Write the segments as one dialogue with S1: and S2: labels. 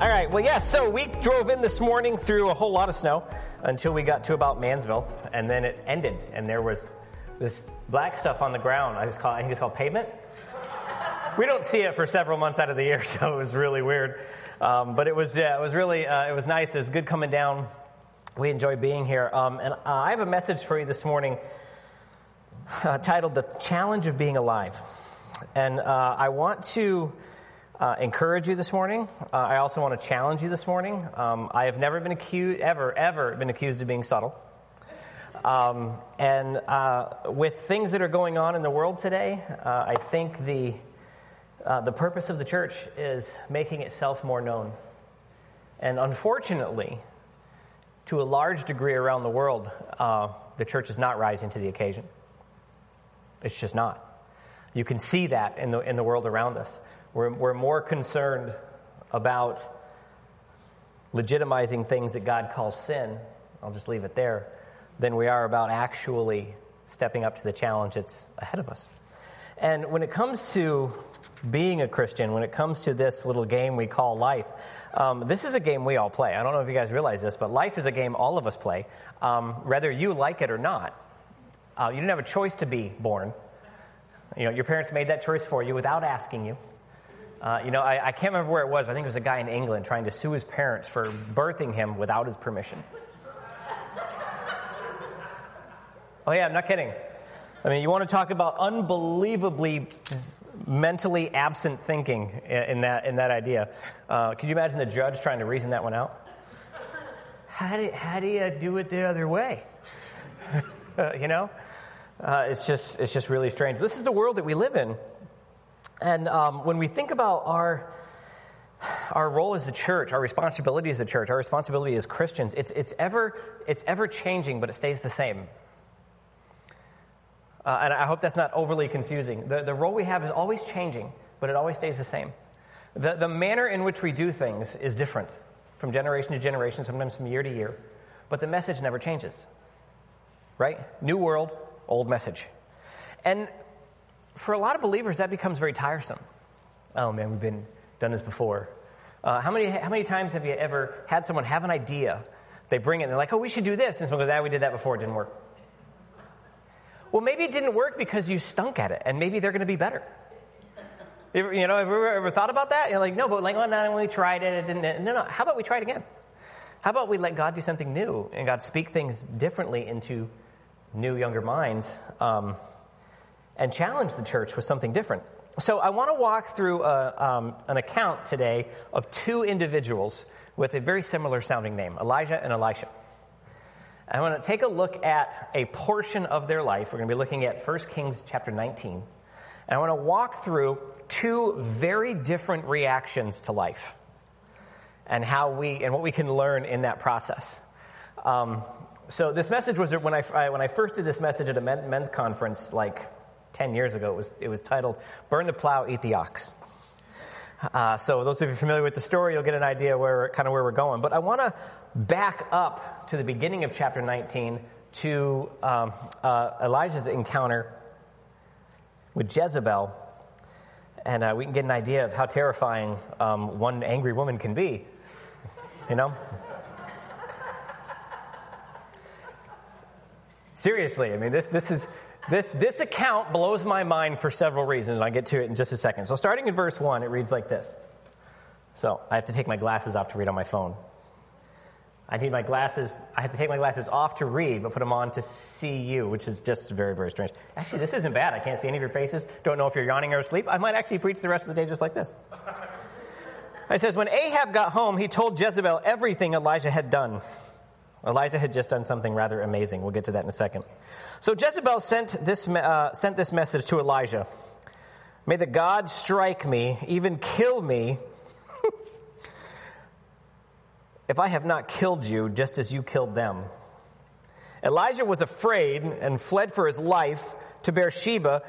S1: All right. Well, yes. so we drove in this morning through a whole lot of snow until we got to about Mannsville, and then it ended, and there was this black stuff on the ground. I, was called, I think it's called pavement. we don't see it for several months out of the year, so it was really weird. Um, but it was, yeah, it was really, uh, it was nice. It was good coming down. We enjoy being here. Um, and uh, I have a message for you this morning uh, titled "The Challenge of Being Alive," and uh, I want to uh, encourage you this morning. Uh, I also want to challenge you this morning. Um, I have never been accused, ever, ever been accused of being subtle. Um, and uh, with things that are going on in the world today, uh, I think the, uh, the purpose of the church is making itself more known. And unfortunately, to a large degree around the world, uh, the church is not rising to the occasion. It's just not. You can see that in the, in the world around us. We're, we're more concerned about legitimizing things that God calls sin, I'll just leave it there, than we are about actually stepping up to the challenge that's ahead of us. And when it comes to being a Christian, when it comes to this little game we call life, um, this is a game we all play. I don't know if you guys realize this, but life is a game all of us play, um, whether you like it or not. Uh, you didn't have a choice to be born. You know, your parents made that choice for you without asking you. Uh, you know, I, I, can't remember where it was. I think it was a guy in England trying to sue his parents for birthing him without his permission. oh, yeah, I'm not kidding. I mean, you want to talk about unbelievably mentally absent thinking in that, in that idea. Uh, could you imagine the judge trying to reason that one out? How do, how do you do it the other way? you know? Uh, it's, just, it's just really strange. This is the world that we live in. And um, when we think about our our role as the church, our responsibility as the church, our responsibility as Christians, it's, it's, ever, it's ever changing, but it stays the same. Uh, and I hope that's not overly confusing. The, the role we have is always changing, but it always stays the same. The, the manner in which we do things is different from generation to generation, sometimes from year to year, but the message never changes. Right? New world, old message. And for a lot of believers, that becomes very tiresome. Oh man, we've been done this before. Uh, how many how many times have you ever had someone have an idea? They bring it and they're like, "Oh, we should do this," and someone goes, "Ah, we did that before. It didn't work." Well, maybe it didn't work because you stunk at it, and maybe they're going to be better. You know, have you ever, ever thought about that? You're like, no, but like, well, not only tried it, it didn't. No, no. How about we try it again? How about we let God do something new and God speak things differently into new, younger minds? Um, and challenge the church with something different. So I want to walk through a, um, an account today of two individuals with a very similar sounding name, Elijah and Elisha. I want to take a look at a portion of their life. We're going to be looking at 1 Kings chapter 19. And I want to walk through two very different reactions to life and how we and what we can learn in that process. Um, so this message was when I when I first did this message at a men's conference like 10 years ago. It was, it was titled Burn the Plow, Eat the Ox. Uh, so those of you familiar with the story, you'll get an idea where kind of where we're going. But I want to back up to the beginning of chapter 19 to um, uh, Elijah's encounter with Jezebel, and uh, we can get an idea of how terrifying um, one angry woman can be. You know. Seriously, I mean this this is this, this account blows my mind for several reasons, and I'll get to it in just a second. So, starting in verse 1, it reads like this. So, I have to take my glasses off to read on my phone. I need my glasses, I have to take my glasses off to read, but put them on to see you, which is just very, very strange. Actually, this isn't bad. I can't see any of your faces. Don't know if you're yawning or asleep. I might actually preach the rest of the day just like this. It says, When Ahab got home, he told Jezebel everything Elijah had done. Elijah had just done something rather amazing. We'll get to that in a second. So Jezebel sent this, uh, sent this message to Elijah May the gods strike me, even kill me, if I have not killed you just as you killed them. Elijah was afraid and fled for his life to Beersheba,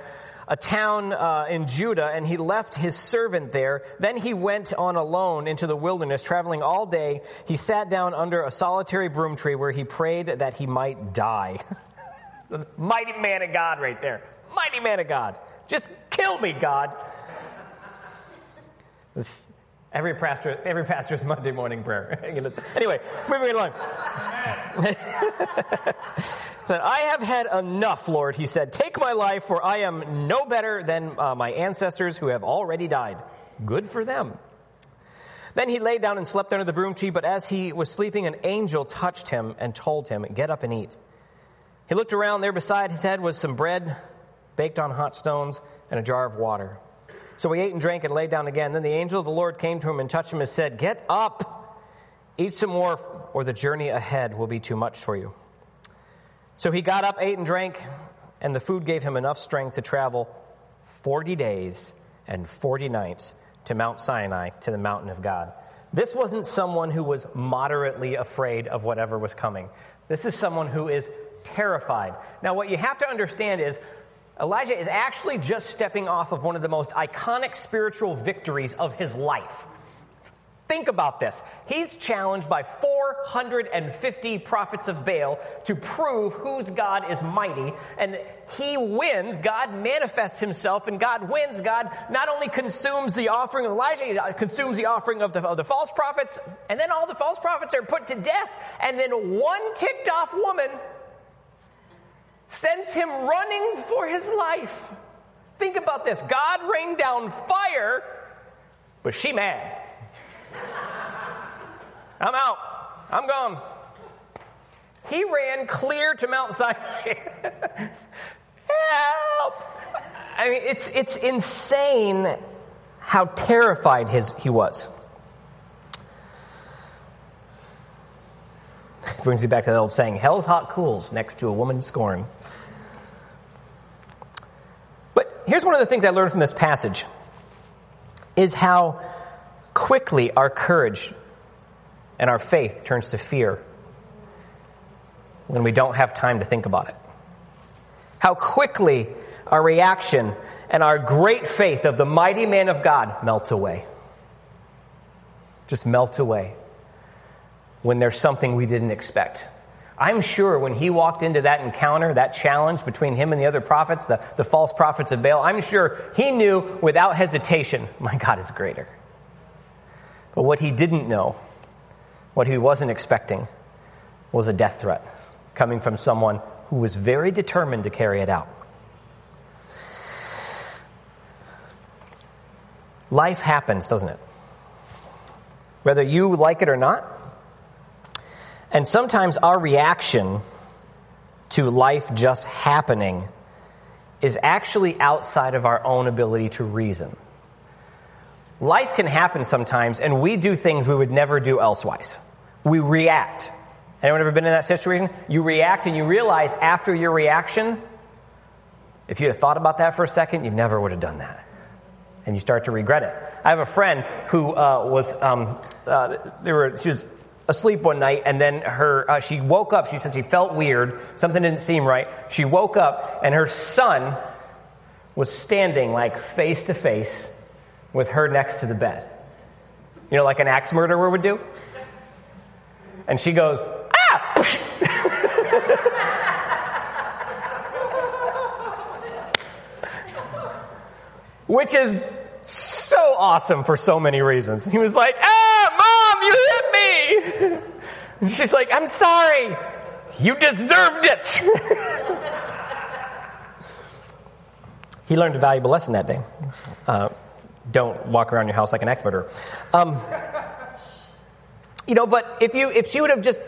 S1: a town uh, in Judah, and he left his servant there. Then he went on alone into the wilderness, traveling all day. He sat down under a solitary broom tree where he prayed that he might die. Mighty man of God right there. Mighty man of God. Just kill me, God. Every pastor, every pastor's Monday morning prayer. anyway, moving along. I have had enough, Lord, he said. Take my life, for I am no better than uh, my ancestors who have already died. Good for them. Then he lay down and slept under the broom tree, but as he was sleeping, an angel touched him and told him, Get up and eat. He looked around. There beside his head was some bread baked on hot stones and a jar of water. So he ate and drank and lay down again. Then the angel of the Lord came to him and touched him and said, Get up, eat some more, or the journey ahead will be too much for you. So he got up, ate and drank, and the food gave him enough strength to travel 40 days and 40 nights to Mount Sinai, to the mountain of God. This wasn't someone who was moderately afraid of whatever was coming. This is someone who is terrified. Now, what you have to understand is Elijah is actually just stepping off of one of the most iconic spiritual victories of his life. Think about this. He's challenged by 450 prophets of Baal to prove whose God is mighty, and he wins. God manifests himself, and God wins. God not only consumes the offering of Elijah, he consumes the offering of the, of the false prophets, and then all the false prophets are put to death, and then one ticked off woman sends him running for his life. Think about this. God rained down fire, but she mad. I'm out. I'm gone. He ran clear to Mount Sinai. Help! I mean, it's, it's insane how terrified his, he was. It Brings you back to the old saying, hell's hot cools next to a woman's scorn. But here's one of the things I learned from this passage is how quickly our courage and our faith turns to fear when we don't have time to think about it. How quickly our reaction and our great faith of the mighty man of God melts away. Just melts away when there's something we didn't expect. I'm sure when he walked into that encounter, that challenge between him and the other prophets, the, the false prophets of Baal, I'm sure he knew without hesitation, my God is greater. But what he didn't know, what he wasn't expecting, was a death threat coming from someone who was very determined to carry it out. Life happens, doesn't it? Whether you like it or not. And sometimes our reaction to life just happening is actually outside of our own ability to reason. Life can happen sometimes, and we do things we would never do elsewise. We react. Anyone ever been in that situation? You react and you realize after your reaction, if you had thought about that for a second, you never would have done that. And you start to regret it. I have a friend who uh, was, um, uh, they were, she was asleep one night and then her uh, she woke up she said she felt weird something didn't seem right she woke up and her son was standing like face to face with her next to the bed you know like an axe murderer would do and she goes ah which is so awesome for so many reasons he was like ah mom you hit me and she's like, I'm sorry. You deserved it. he learned a valuable lesson that day. Uh, don't walk around your house like an ex murderer. Um, you know, but if you if she would have just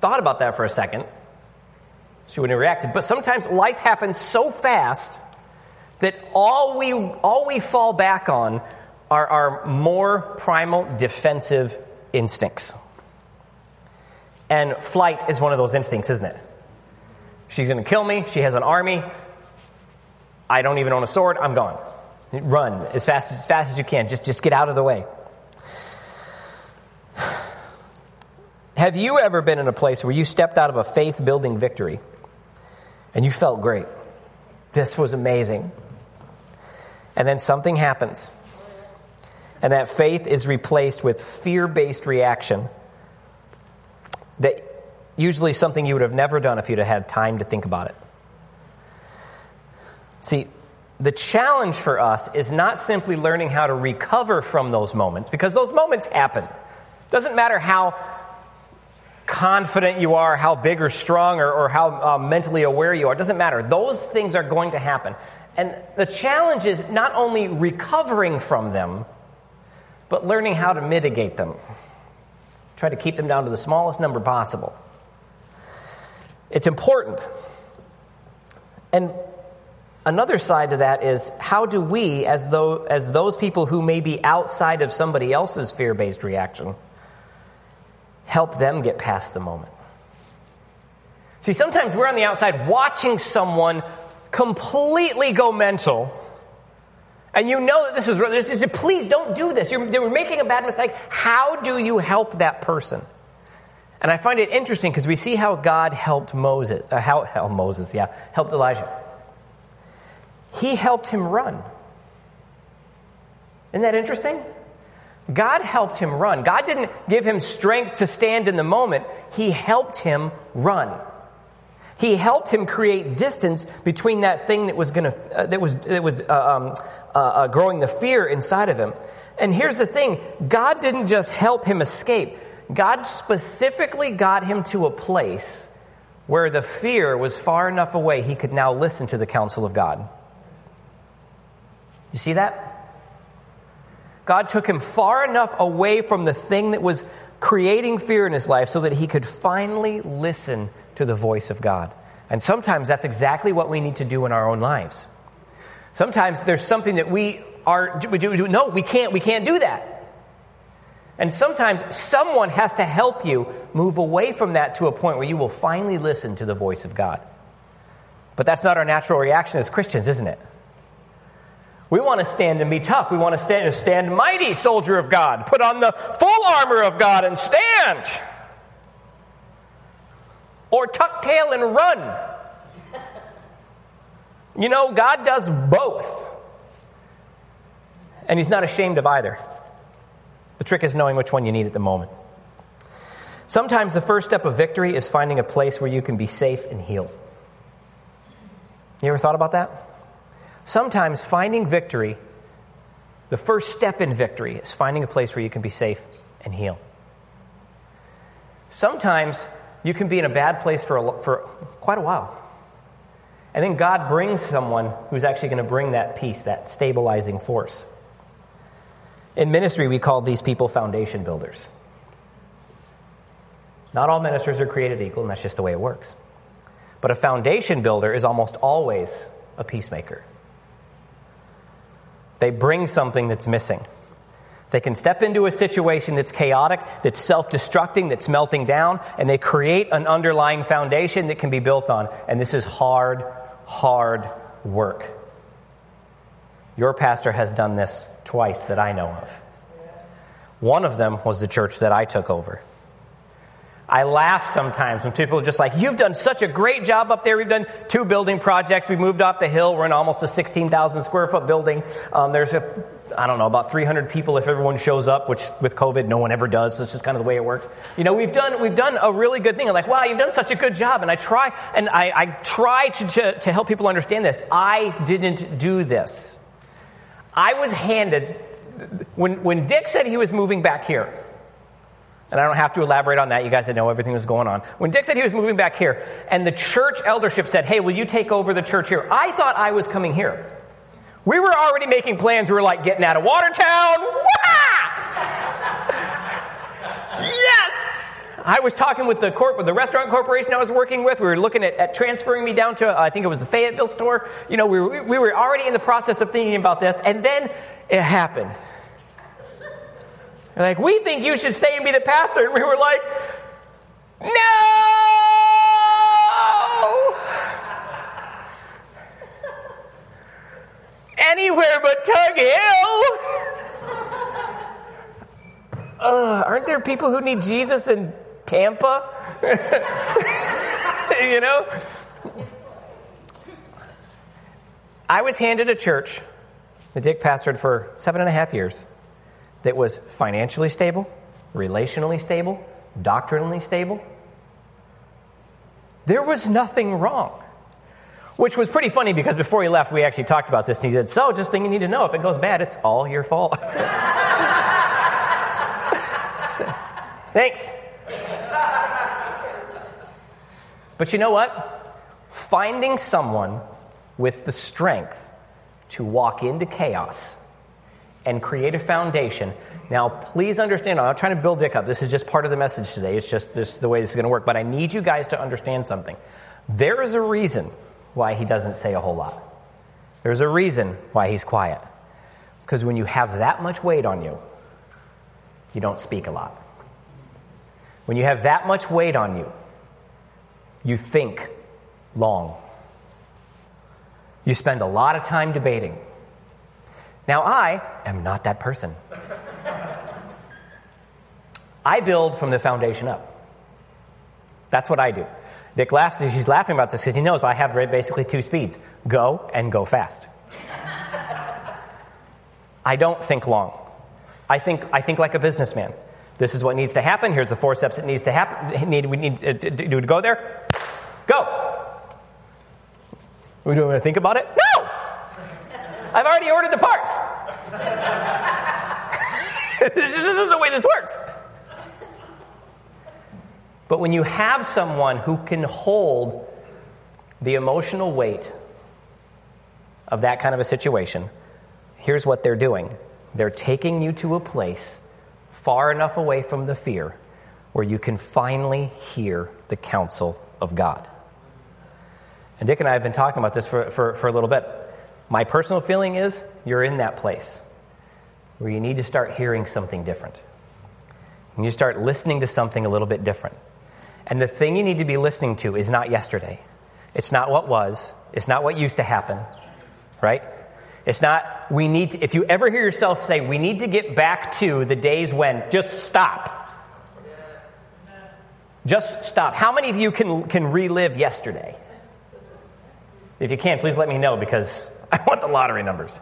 S1: thought about that for a second, she wouldn't have reacted. But sometimes life happens so fast that all we all we fall back on are our more primal defensive instincts. And flight is one of those instincts, isn't it? She's going to kill me. She has an army. I don't even own a sword. I'm gone. Run as fast as fast as you can. Just just get out of the way. Have you ever been in a place where you stepped out of a faith building victory and you felt great? This was amazing. And then something happens. And that faith is replaced with fear based reaction that usually something you would have never done if you'd have had time to think about it. See, the challenge for us is not simply learning how to recover from those moments, because those moments happen. Doesn't matter how confident you are, how big or strong or, or how uh, mentally aware you are. Doesn't matter. Those things are going to happen. And the challenge is not only recovering from them, but learning how to mitigate them. Try to keep them down to the smallest number possible. It's important. And another side to that is how do we, as though as those people who may be outside of somebody else's fear-based reaction, help them get past the moment? See, sometimes we're on the outside watching someone completely go mental. And you know that this is wrong. Please don't do this. You're, you're making a bad mistake. How do you help that person? And I find it interesting because we see how God helped Moses, uh, how, how Moses, yeah, helped Elijah. He helped him run. Isn't that interesting? God helped him run. God didn't give him strength to stand in the moment. He helped him run. He helped him create distance between that thing that was going to uh, that was that was uh, um, uh, uh, growing the fear inside of him. And here's the thing: God didn't just help him escape. God specifically got him to a place where the fear was far enough away he could now listen to the counsel of God. You see that? God took him far enough away from the thing that was creating fear in his life so that he could finally listen to the voice of God. And sometimes that's exactly what we need to do in our own lives. Sometimes there's something that we are, we do, no, we can't, we can't do that. And sometimes someone has to help you move away from that to a point where you will finally listen to the voice of God. But that's not our natural reaction as Christians, isn't it? We want to stand and be tough. We want to stand, stand mighty, soldier of God. Put on the full armor of God and stand. Or tuck tail and run. You know, God does both. And He's not ashamed of either. The trick is knowing which one you need at the moment. Sometimes the first step of victory is finding a place where you can be safe and healed. You ever thought about that? Sometimes finding victory, the first step in victory is finding a place where you can be safe and heal. Sometimes you can be in a bad place for, a, for quite a while. And then God brings someone who's actually going to bring that peace, that stabilizing force. In ministry, we call these people foundation builders. Not all ministers are created equal, and that's just the way it works. But a foundation builder is almost always a peacemaker. They bring something that's missing. They can step into a situation that's chaotic, that's self destructing, that's melting down, and they create an underlying foundation that can be built on. And this is hard, hard work. Your pastor has done this twice that I know of. One of them was the church that I took over. I laugh sometimes when people are just like, you've done such a great job up there. We've done two building projects. We moved off the hill. We're in almost a 16,000 square foot building. Um, there's a, I don't know, about 300 people if everyone shows up, which with COVID, no one ever does. So it's just kind of the way it works. You know, we've done, we've done a really good thing. I'm like, wow, you've done such a good job. And I try, and I, I try to, to, to help people understand this. I didn't do this. I was handed, when, when Dick said he was moving back here, and I don't have to elaborate on that. You guys know everything was going on. When Dick said he was moving back here, and the church eldership said, Hey, will you take over the church here? I thought I was coming here. We were already making plans. We were like getting out of Watertown. yes! I was talking with the corp, with the restaurant corporation I was working with. We were looking at, at transferring me down to, uh, I think it was the Fayetteville store. You know, we were, we were already in the process of thinking about this, and then it happened. They're like, we think you should stay and be the pastor. And we were like, no! Anywhere but Tug Hill. Uh, aren't there people who need Jesus in Tampa? you know? I was handed a church that Dick pastored for seven and a half years that was financially stable, relationally stable, doctrinally stable. There was nothing wrong. Which was pretty funny because before he left, we actually talked about this. And he said, So, just thing you need to know if it goes bad, it's all your fault. Thanks. But you know what? Finding someone with the strength to walk into chaos and create a foundation. Now, please understand, I'm not trying to build Dick up. This is just part of the message today. It's just this, the way this is going to work. But I need you guys to understand something. There is a reason why he doesn't say a whole lot. There's a reason why he's quiet. It's because when you have that much weight on you, you don't speak a lot. When you have that much weight on you, you think long. You spend a lot of time debating. Now, I am not that person. I build from the foundation up. That's what I do. Dick laughs, he's laughing about this because he knows I have basically two speeds go and go fast. I don't think long. I think, I think like a businessman. This is what needs to happen. Here's the four steps that needs to happen. Need, we need uh, to, to, to go there. Go. We don't want to think about it? No! I've already ordered the parts. this is the way this works. But when you have someone who can hold the emotional weight of that kind of a situation, here's what they're doing they're taking you to a place far enough away from the fear where you can finally hear the counsel of God. And Dick and I have been talking about this for, for, for a little bit. My personal feeling is you're in that place where you need to start hearing something different. And you start listening to something a little bit different. And the thing you need to be listening to is not yesterday. It's not what was. It's not what used to happen. Right? It's not, we need to, if you ever hear yourself say, we need to get back to the days when, just stop. Just stop. How many of you can, can relive yesterday? If you can, please let me know because I want the lottery numbers.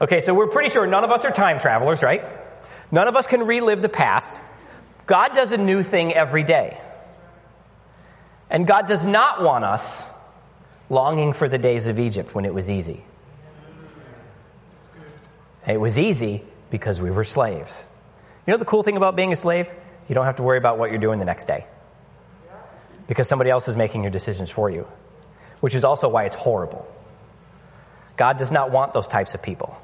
S1: Okay, so we're pretty sure none of us are time travelers, right? None of us can relive the past. God does a new thing every day. And God does not want us longing for the days of Egypt when it was easy. It was easy because we were slaves. You know the cool thing about being a slave? You don't have to worry about what you're doing the next day. Because somebody else is making your decisions for you. Which is also why it's horrible. God does not want those types of people.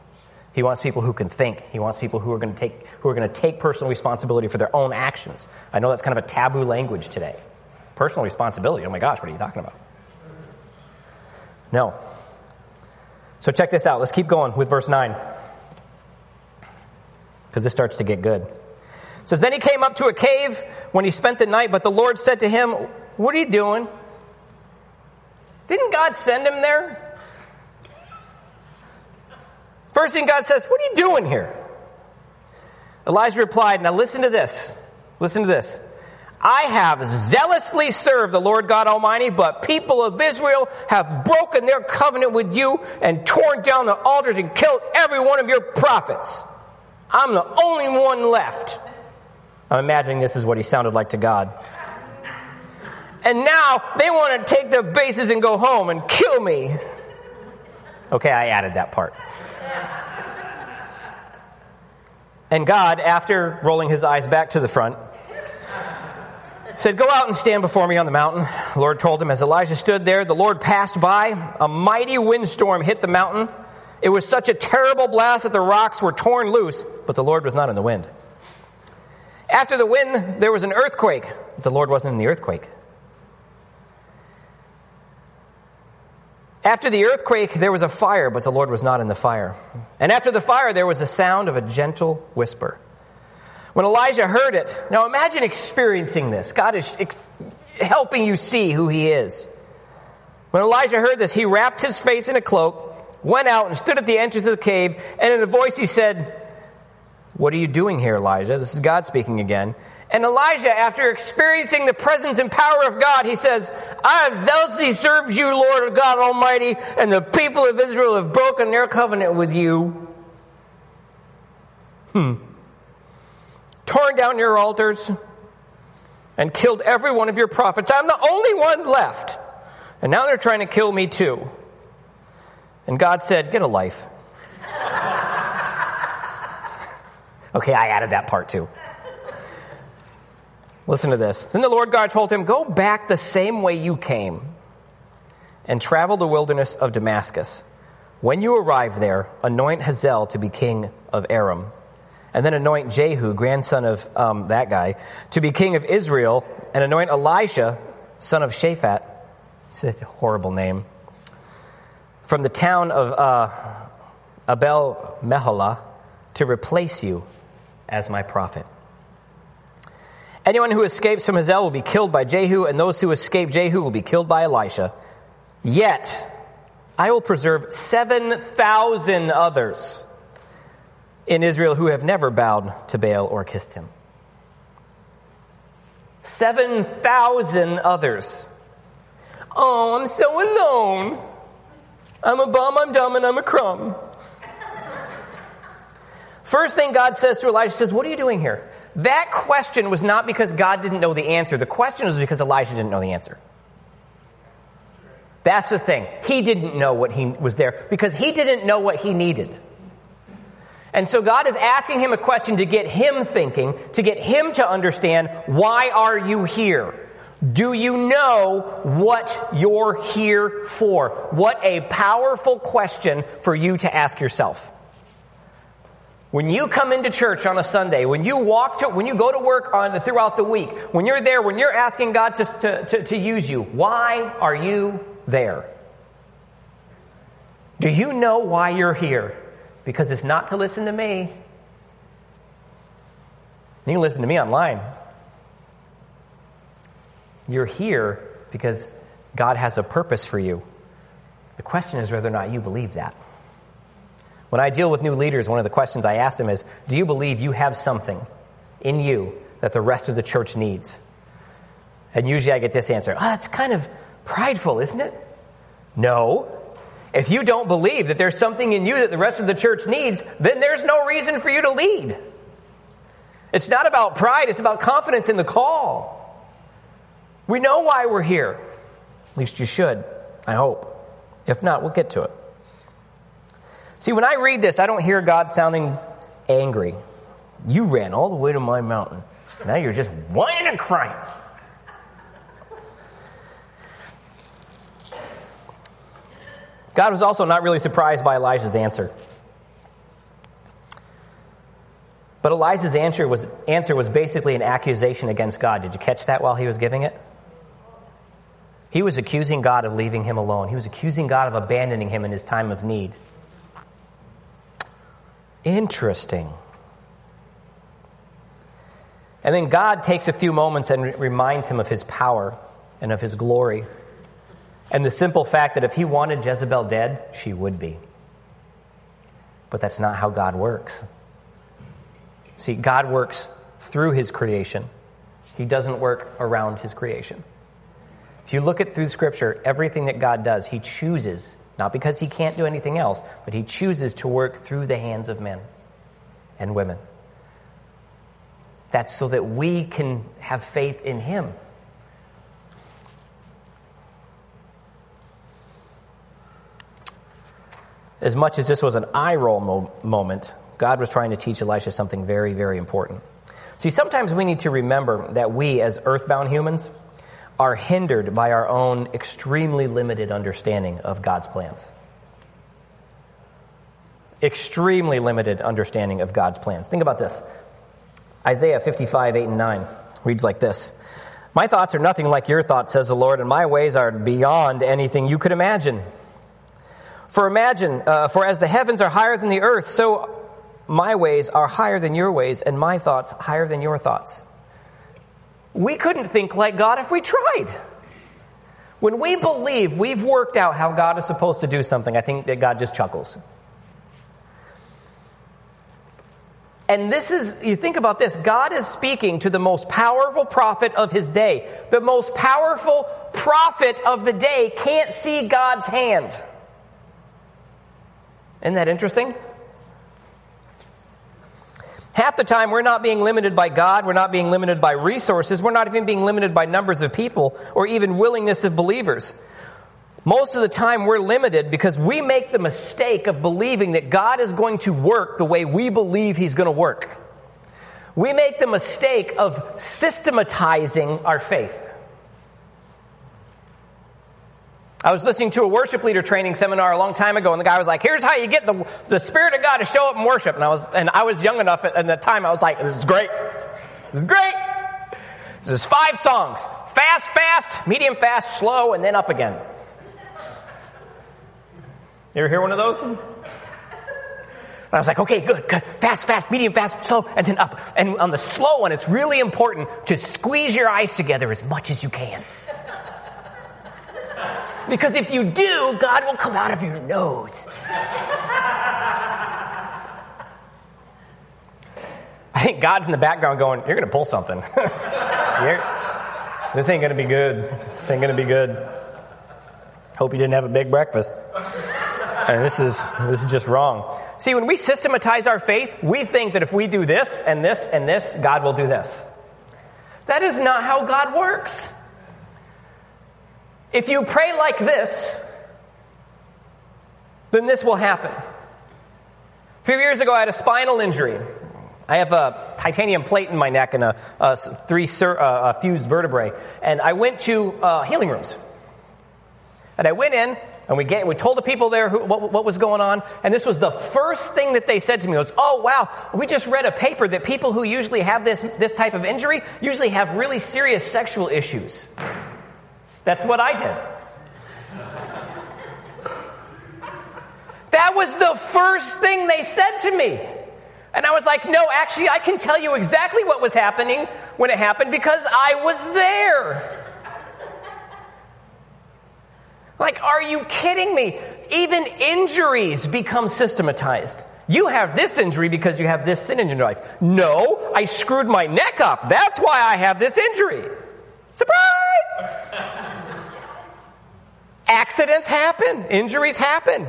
S1: He wants people who can think. He wants people who are going to take, who are going to take personal responsibility for their own actions. I know that's kind of a taboo language today. Personal responsibility. Oh my gosh, what are you talking about? No. So check this out. Let's keep going with verse 9. Because this starts to get good. It says, Then he came up to a cave when he spent the night, but the Lord said to him, What are you doing? Didn't God send him there? First thing God says, What are you doing here? Elijah replied, Now listen to this. Listen to this. I have zealously served the Lord God Almighty, but people of Israel have broken their covenant with you and torn down the altars and killed every one of your prophets. I'm the only one left. I'm imagining this is what he sounded like to God. And now they want to take their bases and go home and kill me. Okay, I added that part. And God, after rolling his eyes back to the front, said, Go out and stand before me on the mountain. The Lord told him, as Elijah stood there, the Lord passed by. A mighty windstorm hit the mountain. It was such a terrible blast that the rocks were torn loose, but the Lord was not in the wind. After the wind, there was an earthquake, the Lord wasn't in the earthquake. After the earthquake, there was a fire, but the Lord was not in the fire. And after the fire, there was the sound of a gentle whisper. When Elijah heard it, now imagine experiencing this. God is ex- helping you see who he is. When Elijah heard this, he wrapped his face in a cloak, went out and stood at the entrance of the cave, and in a voice he said, What are you doing here, Elijah? This is God speaking again. And Elijah, after experiencing the presence and power of God, he says, I have zealously served you, Lord God Almighty, and the people of Israel have broken their covenant with you. Hmm torn down your altars, and killed every one of your prophets. I'm the only one left. And now they're trying to kill me too. And God said, Get a life. okay, I added that part too. Listen to this. Then the Lord God told him, Go back the same way you came and travel the wilderness of Damascus. When you arrive there, anoint Hazael to be king of Aram. And then anoint Jehu, grandson of um, that guy, to be king of Israel, and anoint Elisha, son of Shaphat. It's a horrible name. From the town of uh, Abel Meholah to replace you as my prophet. Anyone who escapes from Hazael will be killed by Jehu, and those who escape Jehu will be killed by Elisha. Yet, I will preserve 7,000 others in Israel who have never bowed to Baal or kissed him. 7,000 others. Oh, I'm so alone. I'm a bum, I'm dumb, and I'm a crumb. First thing God says to Elijah says, What are you doing here? That question was not because God didn't know the answer. The question was because Elijah didn't know the answer. That's the thing. He didn't know what he was there because he didn't know what he needed. And so God is asking him a question to get him thinking, to get him to understand, why are you here? Do you know what you're here for? What a powerful question for you to ask yourself. When you come into church on a Sunday, when you walk to, when you go to work on throughout the week, when you're there, when you're asking God to, to, to, to use you, why are you there? Do you know why you're here? Because it's not to listen to me. You can listen to me online. You're here because God has a purpose for you. The question is whether or not you believe that. When I deal with new leaders, one of the questions I ask them is Do you believe you have something in you that the rest of the church needs? And usually I get this answer Oh, it's kind of prideful, isn't it? No. If you don't believe that there's something in you that the rest of the church needs, then there's no reason for you to lead. It's not about pride, it's about confidence in the call. We know why we're here. At least you should, I hope. If not, we'll get to it. See, when I read this, I don't hear God sounding angry. You ran all the way to my mountain. Now you're just whining and crying. God was also not really surprised by Elijah's answer. But Elijah's answer was, answer was basically an accusation against God. Did you catch that while he was giving it? He was accusing God of leaving him alone. He was accusing God of abandoning him in his time of need. Interesting. And then God takes a few moments and reminds him of his power and of his glory. And the simple fact that if he wanted Jezebel dead, she would be. But that's not how God works. See, God works through his creation, he doesn't work around his creation. If you look at through scripture, everything that God does, he chooses not because he can't do anything else, but he chooses to work through the hands of men and women. That's so that we can have faith in him. As much as this was an eye roll mo- moment, God was trying to teach Elisha something very, very important. See, sometimes we need to remember that we, as earthbound humans, are hindered by our own extremely limited understanding of God's plans. Extremely limited understanding of God's plans. Think about this Isaiah 55, 8 and 9 reads like this My thoughts are nothing like your thoughts, says the Lord, and my ways are beyond anything you could imagine. For imagine, uh, for as the heavens are higher than the earth, so my ways are higher than your ways, and my thoughts higher than your thoughts. We couldn't think like God if we tried. When we believe we've worked out how God is supposed to do something, I think that God just chuckles. And this is, you think about this, God is speaking to the most powerful prophet of his day. The most powerful prophet of the day can't see God's hand. Isn't that interesting? Half the time, we're not being limited by God, we're not being limited by resources, we're not even being limited by numbers of people or even willingness of believers. Most of the time, we're limited because we make the mistake of believing that God is going to work the way we believe He's going to work. We make the mistake of systematizing our faith. I was listening to a worship leader training seminar a long time ago, and the guy was like, "Here's how you get the, the Spirit of God to show up in worship." And I was, and I was young enough at, at the time. I was like, "This is great. This is great." This is five songs: fast, fast, medium, fast, slow, and then up again. You ever hear one of those? And I was like, okay, good, good, fast, fast, medium, fast, slow, and then up. And on the slow one, it's really important to squeeze your eyes together as much as you can. Because if you do, God will come out of your nose. I think God's in the background going, You're going to pull something. this ain't going to be good. This ain't going to be good. Hope you didn't have a big breakfast. And this is, this is just wrong. See, when we systematize our faith, we think that if we do this and this and this, God will do this. That is not how God works. If you pray like this, then this will happen. A few years ago, I had a spinal injury. I have a titanium plate in my neck and a, a three sur, uh, a fused vertebrae. And I went to uh, healing rooms. And I went in, and we, get, we told the people there who, what, what, was going on. And this was the first thing that they said to me was, oh, wow, we just read a paper that people who usually have this, this type of injury usually have really serious sexual issues. That's what I did. That was the first thing they said to me. And I was like, no, actually, I can tell you exactly what was happening when it happened because I was there. Like, are you kidding me? Even injuries become systematized. You have this injury because you have this sin in your life. No, I screwed my neck up. That's why I have this injury. Surprise! Accidents happen, injuries happen.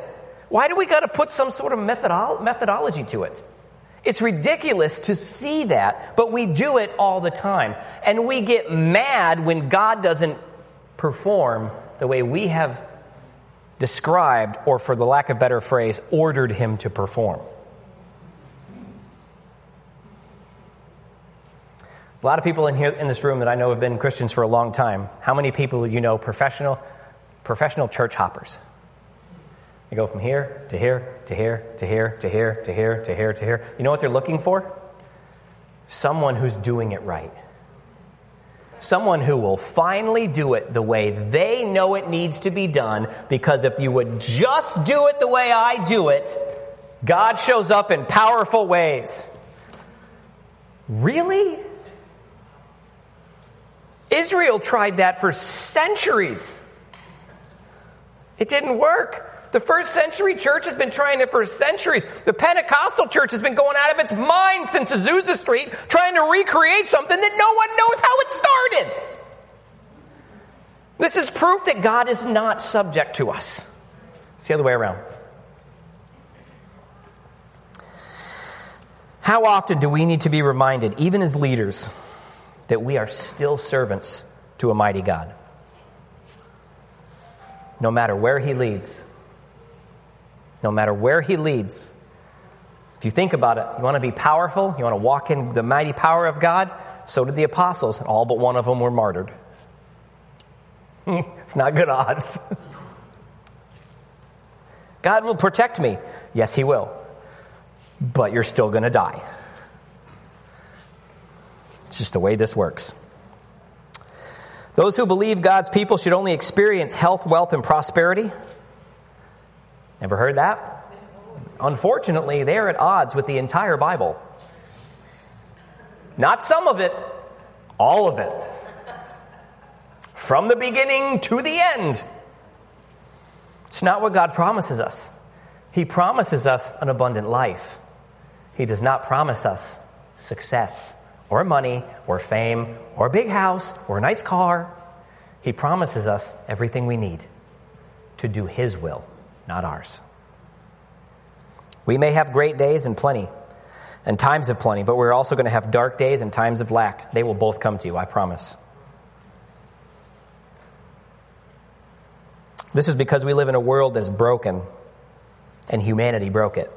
S1: Why do we got to put some sort of methodolo- methodology to it? It's ridiculous to see that, but we do it all the time. And we get mad when God doesn't perform the way we have described, or for the lack of better phrase, ordered him to perform. A lot of people in here in this room that I know have been Christians for a long time. How many people you know professional professional church hoppers? They go from here to here to here to here to here to here to here to here. You know what they're looking for? Someone who's doing it right. Someone who will finally do it the way they know it needs to be done because if you would just do it the way I do it, God shows up in powerful ways. Really? Israel tried that for centuries. It didn't work. The first century church has been trying it for centuries. The Pentecostal church has been going out of its mind since Azusa Street trying to recreate something that no one knows how it started. This is proof that God is not subject to us. It's the other way around. How often do we need to be reminded, even as leaders, that we are still servants to a mighty God? No matter where He leads. No matter where He leads. If you think about it, you want to be powerful, you want to walk in the mighty power of God. So did the apostles, and all but one of them were martyred. it's not good odds. God will protect me. Yes, He will. But you're still going to die. It's just the way this works. Those who believe God's people should only experience health, wealth, and prosperity. Ever heard that? Unfortunately, they're at odds with the entire Bible. Not some of it, all of it. From the beginning to the end. It's not what God promises us. He promises us an abundant life. He does not promise us success or money or fame or a big house or a nice car. He promises us everything we need to do His will, not ours. We may have great days and plenty and times of plenty, but we're also going to have dark days and times of lack. They will both come to you, I promise. This is because we live in a world that's broken, and humanity broke it.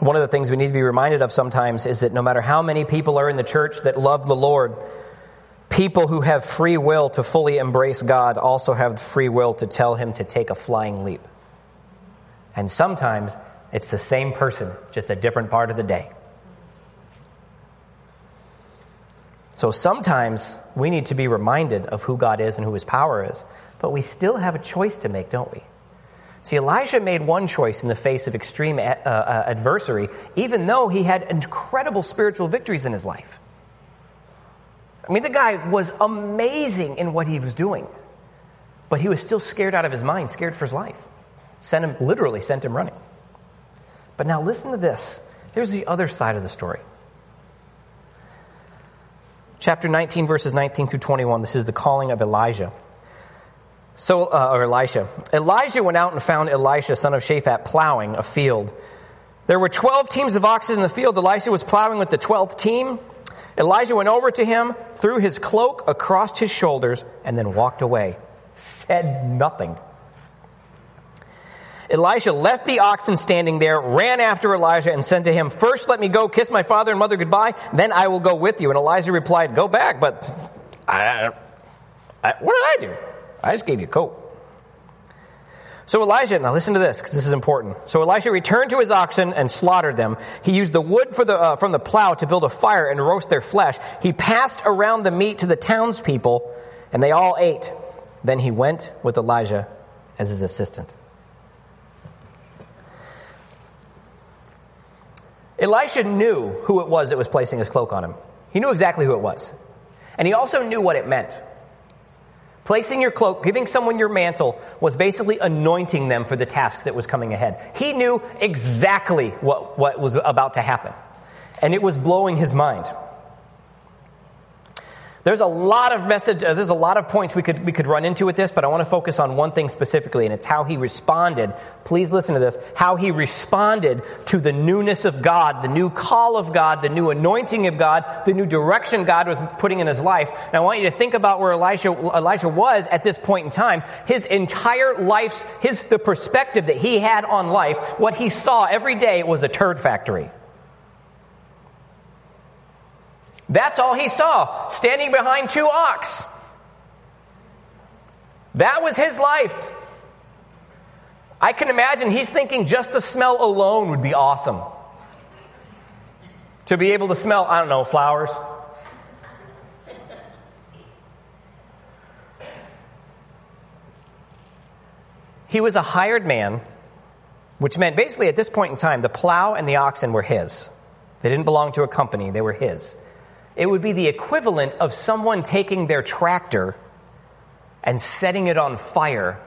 S1: One of the things we need to be reminded of sometimes is that no matter how many people are in the church that love the Lord, people who have free will to fully embrace God also have free will to tell Him to take a flying leap. And sometimes it's the same person, just a different part of the day. So sometimes we need to be reminded of who God is and who His power is, but we still have a choice to make, don't we? See, Elijah made one choice in the face of extreme uh, uh, adversary, even though he had incredible spiritual victories in his life. I mean, the guy was amazing in what he was doing, but he was still scared out of his mind, scared for his life. Sent him, literally sent him running. But now listen to this. Here's the other side of the story. Chapter 19, verses 19 through 21. This is the calling of Elijah. So, uh, or Elisha. Elijah went out and found Elisha, son of Shaphat, plowing a field. There were 12 teams of oxen in the field. Elisha was plowing with the 12th team. Elijah went over to him, threw his cloak across his shoulders, and then walked away. Said nothing. Elisha left the oxen standing there, ran after Elijah, and said to him, First let me go kiss my father and mother goodbye, then I will go with you. And Elijah replied, Go back, but I, I, what did I do? I just gave you a coat. So Elijah, now listen to this because this is important. So Elisha returned to his oxen and slaughtered them. He used the wood the, uh, from the plow to build a fire and roast their flesh. He passed around the meat to the townspeople and they all ate. Then he went with Elijah as his assistant. Elisha knew who it was that was placing his cloak on him. He knew exactly who it was. And he also knew what it meant. Placing your cloak, giving someone your mantle, was basically anointing them for the task that was coming ahead. He knew exactly what, what was about to happen. And it was blowing his mind. There's a lot of message, uh, there's a lot of points we could, we could run into with this, but I want to focus on one thing specifically, and it's how he responded. Please listen to this. How he responded to the newness of God, the new call of God, the new anointing of God, the new direction God was putting in his life. And I want you to think about where Elijah, Elijah was at this point in time. His entire life's, his, the perspective that he had on life, what he saw every day was a turd factory. That's all he saw, standing behind two ox. That was his life. I can imagine he's thinking just the smell alone would be awesome. To be able to smell, I don't know, flowers. He was a hired man, which meant basically at this point in time, the plow and the oxen were his. They didn't belong to a company, they were his. It would be the equivalent of someone taking their tractor and setting it on fire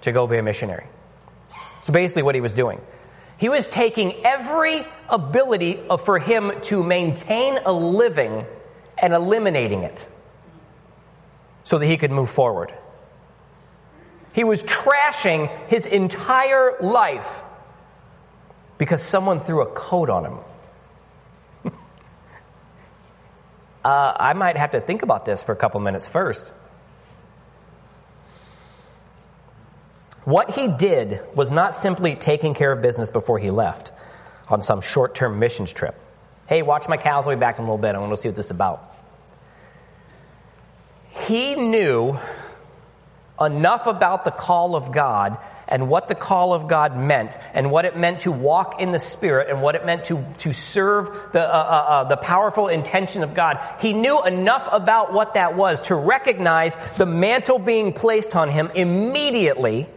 S1: to go be a missionary. So basically what he was doing. He was taking every ability for him to maintain a living and eliminating it so that he could move forward. He was trashing his entire life because someone threw a coat on him. Uh, I might have to think about this for a couple minutes first. What he did was not simply taking care of business before he left on some short term missions trip. Hey, watch my cows, I'll be back in a little bit. I want to see what this is about. He knew enough about the call of God and what the call of God meant and what it meant to walk in the Spirit and what it meant to, to serve the, uh, uh, uh, the powerful intention of God. He knew enough about what that was to recognize the mantle being placed on him immediately.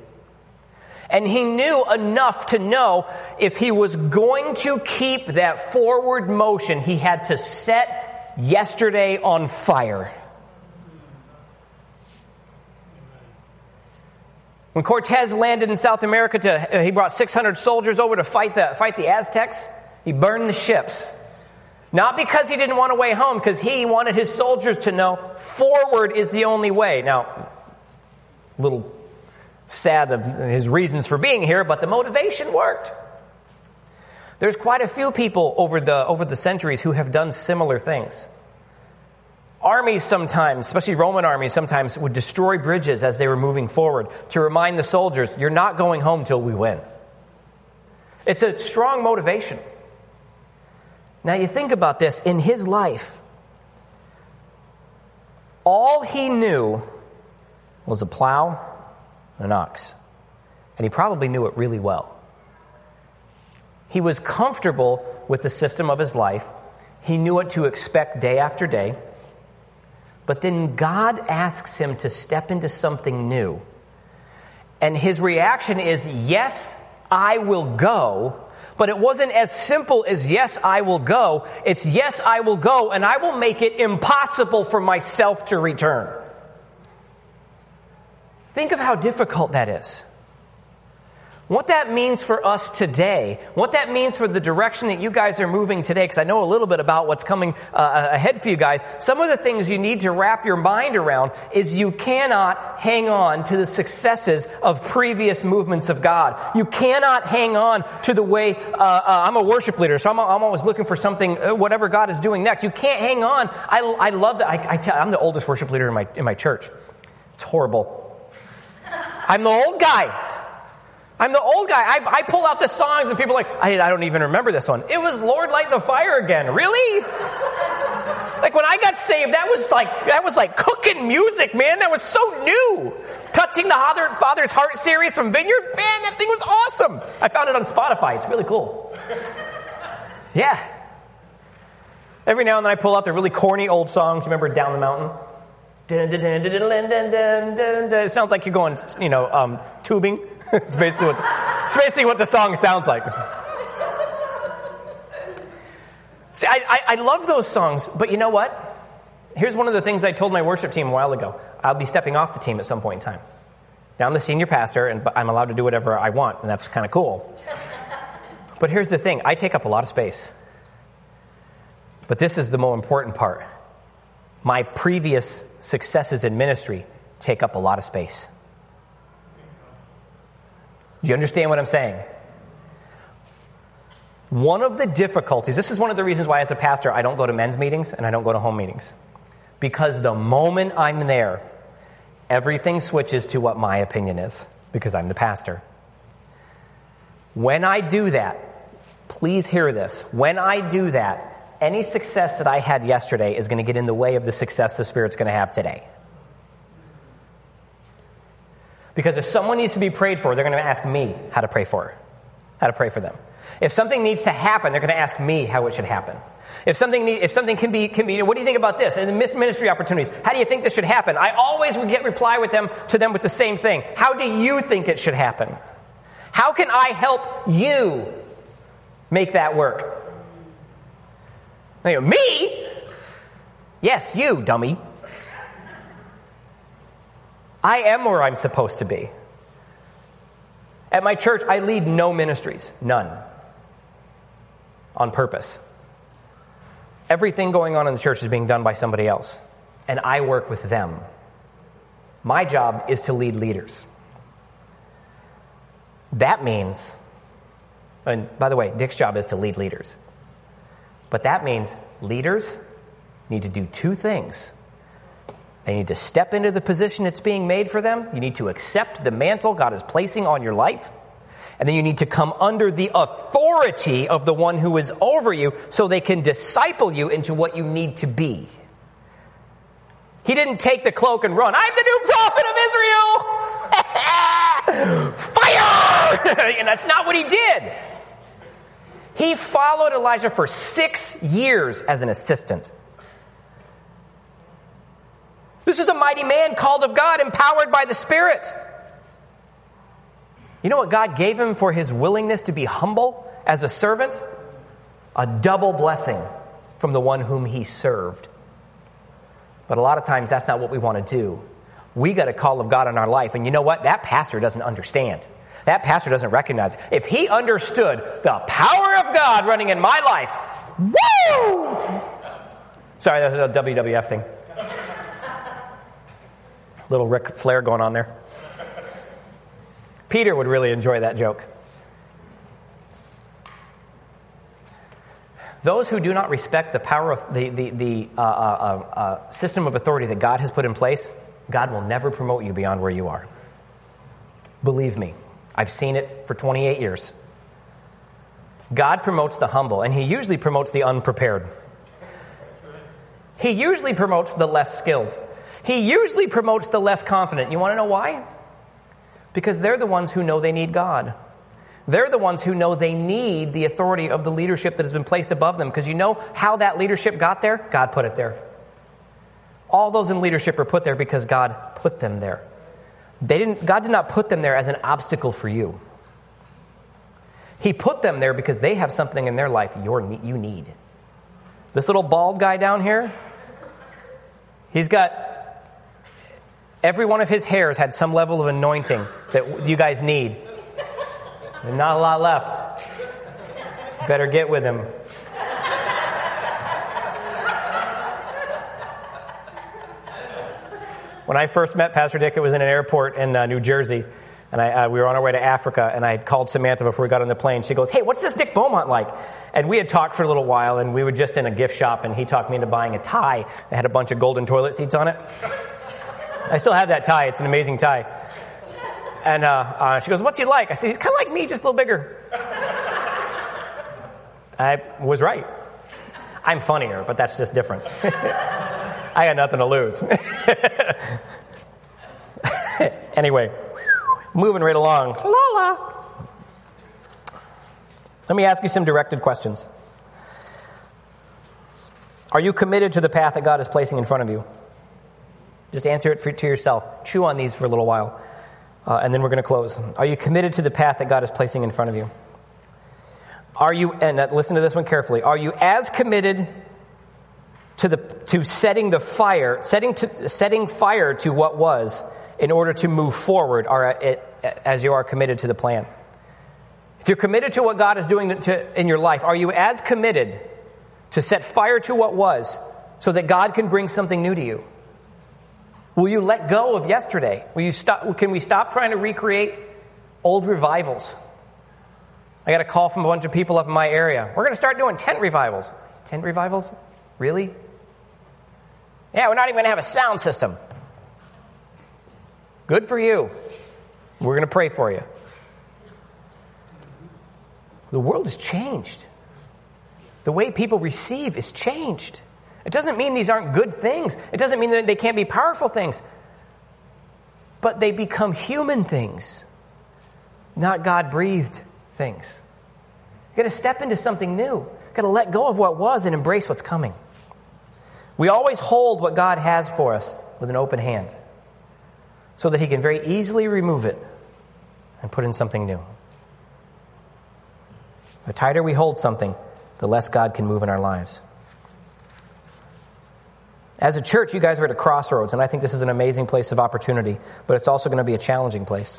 S1: And he knew enough to know if he was going to keep that forward motion, he had to set yesterday on fire. When Cortez landed in South America, to, uh, he brought 600 soldiers over to fight the, fight the Aztecs. He burned the ships. Not because he didn't want to way home, because he wanted his soldiers to know forward is the only way. Now, a little sad of his reasons for being here, but the motivation worked. There's quite a few people over the, over the centuries who have done similar things. Armies sometimes, especially Roman armies, sometimes would destroy bridges as they were moving forward to remind the soldiers, you're not going home till we win. It's a strong motivation. Now you think about this in his life, all he knew was a plow and an ox. And he probably knew it really well. He was comfortable with the system of his life. He knew what to expect day after day. But then God asks him to step into something new. And his reaction is, Yes, I will go. But it wasn't as simple as, Yes, I will go. It's, Yes, I will go, and I will make it impossible for myself to return. Think of how difficult that is. What that means for us today, what that means for the direction that you guys are moving today, because I know a little bit about what's coming uh, ahead for you guys. Some of the things you need to wrap your mind around is you cannot hang on to the successes of previous movements of God. You cannot hang on to the way, uh, uh, I'm a worship leader, so I'm, I'm always looking for something, uh, whatever God is doing next. You can't hang on. I, I love that. I, I tell, I'm the oldest worship leader in my, in my church. It's horrible. I'm the old guy. I'm the old guy. I, I pull out the songs and people are like, I, I don't even remember this one. It was Lord Light the Fire again. Really? like when I got saved, that was like, that was like cooking music, man. That was so new. Touching the Father, Father's Heart series from Vineyard, man, that thing was awesome. I found it on Spotify. It's really cool. Yeah. Every now and then I pull out the really corny old songs. Remember Down the Mountain? It sounds like you're going, you know, um, tubing. it's basically what, it's basically what the song sounds like. See, I, I, I love those songs, but you know what? Here's one of the things I told my worship team a while ago. I'll be stepping off the team at some point in time. Now I'm the senior pastor, and I'm allowed to do whatever I want, and that's kind of cool. but here's the thing: I take up a lot of space. But this is the more important part. My previous successes in ministry take up a lot of space. Do you understand what I'm saying? One of the difficulties, this is one of the reasons why, as a pastor, I don't go to men's meetings and I don't go to home meetings. Because the moment I'm there, everything switches to what my opinion is, because I'm the pastor. When I do that, please hear this. When I do that, any success that I had yesterday is going to get in the way of the success the Spirit's going to have today. Because if someone needs to be prayed for, they're going to ask me how to pray for, how to pray for them. If something needs to happen, they're going to ask me how it should happen. If something, need, if something can be, can be, what do you think about this? And missed ministry opportunities. How do you think this should happen? I always would get reply with them, to them with the same thing. How do you think it should happen? How can I help you make that work? me? Yes, you, dummy. I am where I'm supposed to be. At my church, I lead no ministries, none, on purpose. Everything going on in the church is being done by somebody else, and I work with them. My job is to lead leaders. That means, and by the way, Dick's job is to lead leaders. But that means leaders need to do two things they need to step into the position that's being made for them. You need to accept the mantle God is placing on your life. And then you need to come under the authority of the one who is over you so they can disciple you into what you need to be. He didn't take the cloak and run. I'm the new prophet of Israel! Fire! and that's not what he did. He followed Elijah for six years as an assistant. This is a mighty man called of God, empowered by the Spirit. You know what God gave him for his willingness to be humble as a servant? A double blessing from the one whom he served. But a lot of times that's not what we want to do. We got a call of God in our life, and you know what? That pastor doesn't understand. That pastor doesn't recognize. If he understood the power of God running in my life, woo! Sorry, that's a WWF thing. Little Ric Flair going on there. Peter would really enjoy that joke. Those who do not respect the power of the, the, the uh, uh, uh, uh, system of authority that God has put in place, God will never promote you beyond where you are. Believe me, I've seen it for 28 years. God promotes the humble, and He usually promotes the unprepared. He usually promotes the less skilled. He usually promotes the less confident. You want to know why? Because they're the ones who know they need God. They're the ones who know they need the authority of the leadership that has been placed above them. Because you know how that leadership got there? God put it there. All those in leadership are put there because God put them there. They didn't, God did not put them there as an obstacle for you. He put them there because they have something in their life you you need. This little bald guy down here, he's got every one of his hairs had some level of anointing that you guys need. Not a lot left. Better get with him. When I first met Pastor Dick, it was in an airport in uh, New Jersey. And I, uh, we were on our way to Africa, and I had called Samantha before we got on the plane. She goes, Hey, what's this Dick Beaumont like? And we had talked for a little while, and we were just in a gift shop, and he talked me into buying a tie that had a bunch of golden toilet seats on it. I still have that tie, it's an amazing tie. And uh, uh, she goes, What's he like? I said, He's kind of like me, just a little bigger. I was right. I'm funnier, but that's just different. I got nothing to lose. anyway, moving right along. La la. Let me ask you some directed questions. Are you committed to the path that God is placing in front of you? Just answer it for, to yourself. Chew on these for a little while. Uh, and then we're going to close. Are you committed to the path that God is placing in front of you? Are you, and uh, listen to this one carefully, are you as committed to, the, to setting the fire, setting, to, setting fire to what was in order to move forward are, uh, as you are committed to the plan? If you're committed to what God is doing to, in your life, are you as committed to set fire to what was so that God can bring something new to you? Will you let go of yesterday? Will you stop, can we stop trying to recreate old revivals? I got a call from a bunch of people up in my area. We're going to start doing tent revivals. Tent revivals? Really? Yeah, we're not even going to have a sound system. Good for you. We're going to pray for you. The world has changed. The way people receive is changed. It doesn't mean these aren't good things. It doesn't mean that they can't be powerful things. But they become human things, not God breathed things. You've got to step into something new. You've got to let go of what was and embrace what's coming. We always hold what God has for us with an open hand so that He can very easily remove it and put in something new. The tighter we hold something, the less God can move in our lives. As a church, you guys are at a crossroads, and I think this is an amazing place of opportunity, but it's also going to be a challenging place.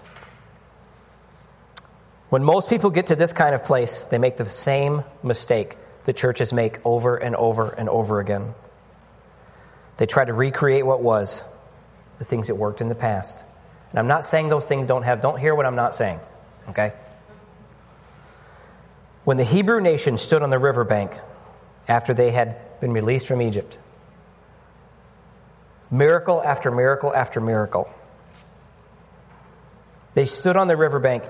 S1: When most people get to this kind of place, they make the same mistake that churches make over and over and over again. They try to recreate what was, the things that worked in the past. And I'm not saying those things don't have, don't hear what I'm not saying, okay? When the Hebrew nation stood on the riverbank after they had been released from Egypt, Miracle after miracle after miracle. They stood on the riverbank,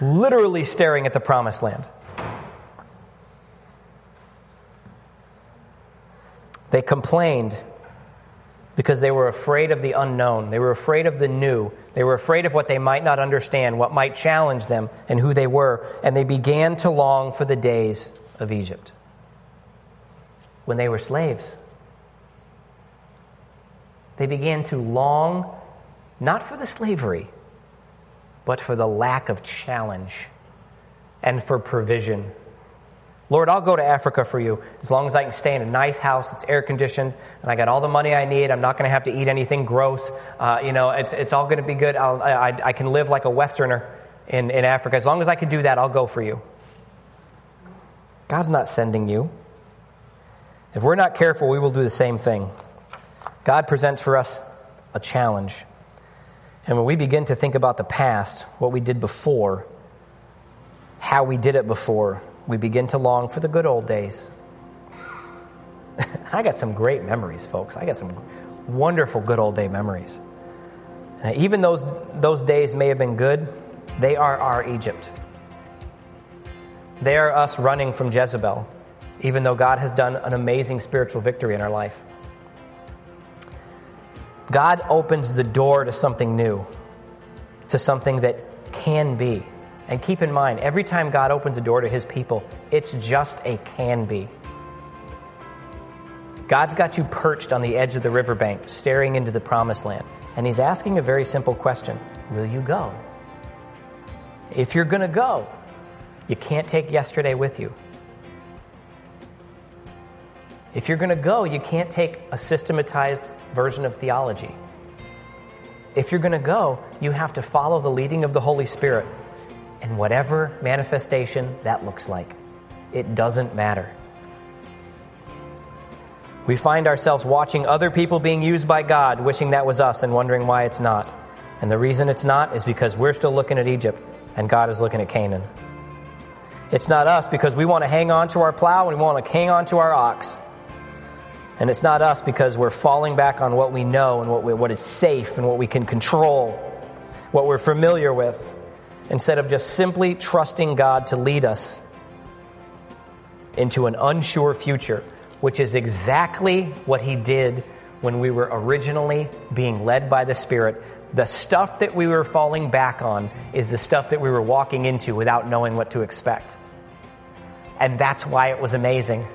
S1: literally staring at the promised land. They complained because they were afraid of the unknown. They were afraid of the new. They were afraid of what they might not understand, what might challenge them, and who they were. And they began to long for the days of Egypt when they were slaves. They began to long not for the slavery, but for the lack of challenge and for provision. Lord, I'll go to Africa for you as long as I can stay in a nice house, it's air conditioned, and I got all the money I need. I'm not going to have to eat anything gross. Uh, you know, it's, it's all going to be good. I'll, I, I can live like a Westerner in, in Africa. As long as I can do that, I'll go for you. God's not sending you. If we're not careful, we will do the same thing. God presents for us a challenge. And when we begin to think about the past, what we did before, how we did it before, we begin to long for the good old days. I got some great memories, folks. I got some wonderful good old day memories. Even those, those days may have been good, they are our Egypt. They are us running from Jezebel, even though God has done an amazing spiritual victory in our life. God opens the door to something new, to something that can be. And keep in mind, every time God opens a door to his people, it's just a can be. God's got you perched on the edge of the riverbank, staring into the promised land. And he's asking a very simple question Will you go? If you're going to go, you can't take yesterday with you. If you're going to go, you can't take a systematized version of theology. If you're going to go, you have to follow the leading of the Holy Spirit in whatever manifestation that looks like. It doesn't matter. We find ourselves watching other people being used by God, wishing that was us and wondering why it's not. And the reason it's not is because we're still looking at Egypt and God is looking at Canaan. It's not us because we want to hang on to our plow and we want to hang on to our ox. And it's not us because we're falling back on what we know and what, we, what is safe and what we can control, what we're familiar with, instead of just simply trusting God to lead us into an unsure future which is exactly what he did when we were originally being led by the Spirit. The stuff that we were falling back on is the stuff that we were walking into without knowing what to expect. And that's why it was amazing.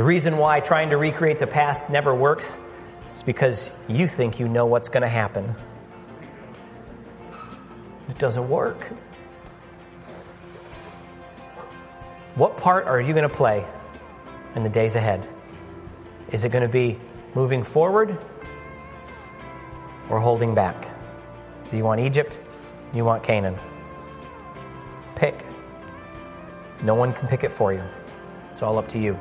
S1: The reason why trying to recreate the past never works is because you think you know what's going to happen. It doesn't work. What part are you going to play in the days ahead? Is it going to be moving forward or holding back? Do you want Egypt? Do you want Canaan? Pick. No one can pick it for you. It's all up to you.